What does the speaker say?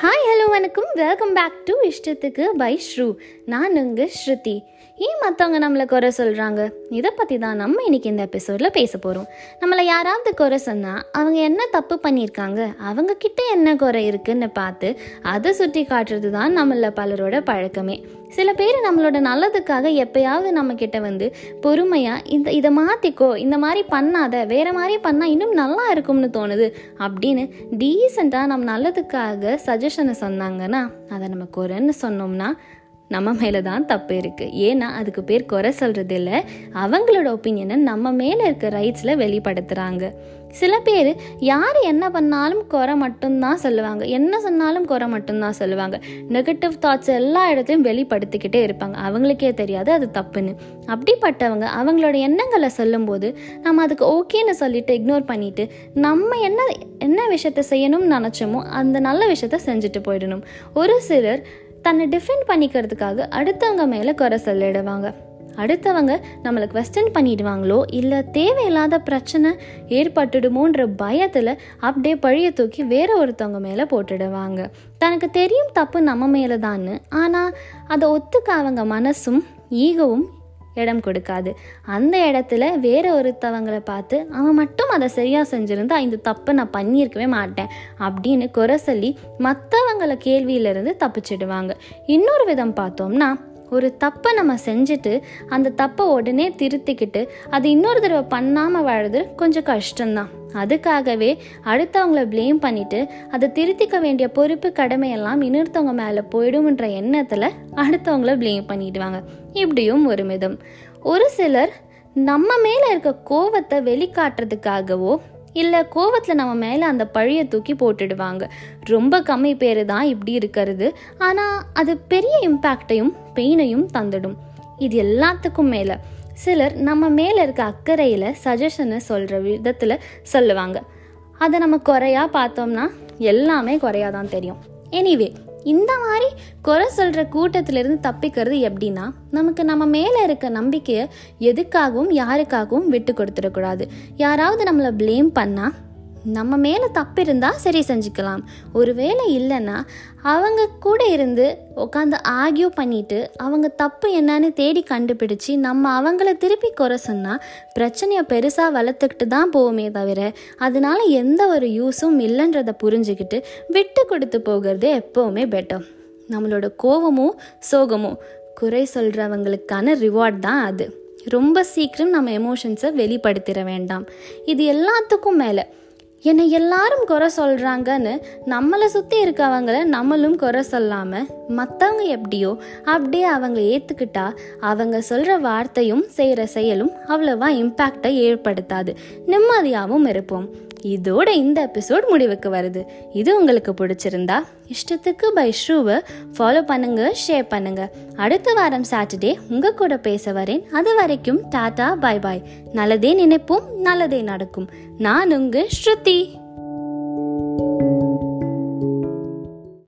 Hi வணக்கம் welcome back to இஷ்டத்துக்கு by ஸ்ரூ. நான் உங்கள் ஸ்ருதி. ஏன் மற்றவங்க நம்மளை குறை சொல்கிறாங்க இதை பற்றி தான் நம்ம இன்றைக்கி இந்த எபிசோடில் பேச போகிறோம் நம்மளை யாராவது குறை சொன்னால் அவங்க என்ன தப்பு பண்ணியிருக்காங்க? அவங்கக்கிட்ட என்ன குறை இருக்குன்னு பார்த்து அதை சுற்றி காட்டுறது தான் நம்மள பலரோட பழக்கமே. சில பேர் நம்மளோட நல்லதுக்காக எப்பயாவது நம்மக்கிட்ட வந்து பொறுமையாக இந்த இதை மாற்றிக்கோ இந்த மாதிரி பண்ணாத வேறு மாதிரி பண்ணால் இன்னும் நல்லா இருக்கும்னு தோணுது. அப்படின்னு டீசெண்டாக நம்ம நல்லதுக்காக சஜஷனை சொன்னாங்கன்னா அதை நம்ம குறைன்னு சொன்னோம்னா நம்ம மேலே தான் தப்பு இருக்குது ஏன்னா அதுக்கு பேர் குறை சொல்கிறது இல்லை அவங்களோட ஒப்பீனியனை நம்ம மேலே இருக்க ரைட்ஸில் வெளிப்படுத்துகிறாங்க சில பேர் யார் என்ன பண்ணாலும் குறை மட்டும்தான் சொல்லுவாங்க. என்ன சொன்னாலும் குறை மட்டும்தான் சொல்லுவாங்க. நெகட்டிவ் தாட்ஸ் எல்லா இடத்துலையும் வெளிப்படுத்திக்கிட்டே இருப்பாங்க. அவங்களுக்கே தெரியாது அது தப்புன்னு. அப்படிப்பட்டவங்க அவங்களோட எண்ணங்களை சொல்லும்போது நம்ம அதுக்கு ஓகேன்னு சொல்லிட்டு இக்னோர் பண்ணிட்டு நம்ம என்ன என்ன விஷயத்த செய்யணும்னு நினச்சோமோ அந்த நல்ல விஷயத்த செஞ்சுட்டு போயிடணும். ஒரு சிலர் தன்னை டிஃபெண்ட் பண்ணிக்கிறதுக்காக அடுத்தவங்க மேலே குறை சொல்லிடுவாங்க. அடுத்தவங்க நம்மளை கொஸ்டின் பண்ணிடுவாங்களோ இல்லை தேவையில்லாத பிரச்சனை ஏற்பட்டுடுமோன்ற பயத்தில் அப்படியே பழிய தூக்கி வேற ஒருத்தவங்க மேலே போட்டுடுவாங்க. தனக்கு தெரியும் தப்பு நம்ம மேலே தான்னு ஆனால் அதை ஒத்துக்க அவங்க மனசும் ஈகவும் இடம் கொடுக்காது. அந்த இடத்துல வேற ஒருத்தவங்களை பார்த்து அவன் மட்டும் அதை சரியாக செஞ்சுருந்தா இந்த தப்பை நான் பண்ணியிருக்கவே மாட்டேன் அப்படின்னு குறை சொல்லி மற்றவங்களை கேள்வியிலிருந்து தப்பிச்சிடுவாங்க. இன்னொரு விதம் பார்த்தோம்னா ஒரு தப்பை நம்ம செஞ்சுட்டு அந்த தப்பை உடனே திருத்திக்கிட்டு அது இன்னொரு தடவை பண்ணாமல் வாழுது கொஞ்சம் கஷ்டம்தான். அதுக்காகவே அடுத்தவங்கள ப்ளேம் பண்ணிட்டு அதை திருத்திக்க வேண்டிய பொறுப்பு கடமையெல்லாம் இன்னொருத்தவங்க மேலே போயிடும்ன்ற எண்ணத்தில் அடுத்தவங்கள ப்ளேம் பண்ணிடுவாங்க. இப்படியும் ஒரு மிதம். ஒரு சிலர் நம்ம மேலே இருக்க கோவத்தை வெளிக்காட்டுறதுக்காகவோ இல்லை கோவத்தில் நம்ம மேலே அந்த பழியை தூக்கி போட்டுடுவாங்க. ரொம்ப கம்மி பேர் தான் இப்படி இருக்கிறது. ஆனால் அது பெரிய இம்பேக்டையும் பெயினையும் தந்துடும். இது எல்லாத்துக்கும் மேலே. சிலர் நம்ம மேலே இருக்க அக்கறையில் சஜஷனை சொல்கிற விதத்தில் சொல்லுவாங்க. அதை நம்ம குறையா பார்த்தோம்னா எல்லாமே குறையா தான் தெரியும். எனிவே இந்த மாதிரி குறை சொல்கிற கூட்டத்திலிருந்து தப்பிக்கிறது எப்படின்னா நமக்கு நம்ம மேலே இருக்க நம்பிக்கையை எதுக்காகவும் யாருக்காகவும் விட்டு கொடுத்துடக்கூடாது. யாராவது நம்மளை ப்ளேம் பண்ணால் நம்ம மேலே தப்பு இருந்தால் சரி செஞ்சுக்கலாம். ஒருவேளை இல்லைன்னா அவங்க கூட இருந்து உட்காந்து ஆகியோ பண்ணிட்டு அவங்க தப்பு என்னன்னு தேடி கண்டுபிடிச்சி நம்ம அவங்கள திருப்பி குறை சொன்னால் பிரச்சனையை பெருசாக வளர்த்துக்கிட்டு தான் போவோமே தவிர அதனால எந்த ஒரு யூஸும் இல்லைன்றதை புரிஞ்சுக்கிட்டு விட்டு கொடுத்து போகிறது எப்போவுமே பெட்டர் நம்மளோட கோவமும் சோகமும் குறை சொல்கிறவங்களுக்கான ரிவார்ட் தான் அது. ரொம்ப சீக்கிரம் நம்ம எமோஷன்ஸை வெளிப்படுத்திட வேண்டாம். இது எல்லாத்துக்கும் மேலே என்னை எல்லாரும் குறை சொல்கிறாங்கன்னு நம்மளை சுற்றி இருக்கவங்கள நம்மளும் குறை சொல்லாமல் மற்றவங்க எப்படியோ அப்படியே அவங்க ஏற்றுக்கிட்டா அவங்க சொல்கிற வார்த்தையும் செய்கிற செயலும் அவ்வளோவா இம்பேக்டை ஏற்படுத்தாது. நிம்மதியாகவும் இருப்போம். இதோட இந்த எபிசோட் முடிவுக்கு வருது. இது உங்களுக்கு பிடிச்சிருந்தா இஷ்டத்துக்கு பை ஷூவை ஃபாலோ பண்ணுங்க ஷேர் பண்ணுங்க. அடுத்த வாரம் சாட்டர்டே உங்க கூட பேச வரேன். அது வரைக்கும் டாடா பாய் பாய் நல்லதே நினைப்போம் நல்லதே நடக்கும். நான் உங்க ஸ்ருதி.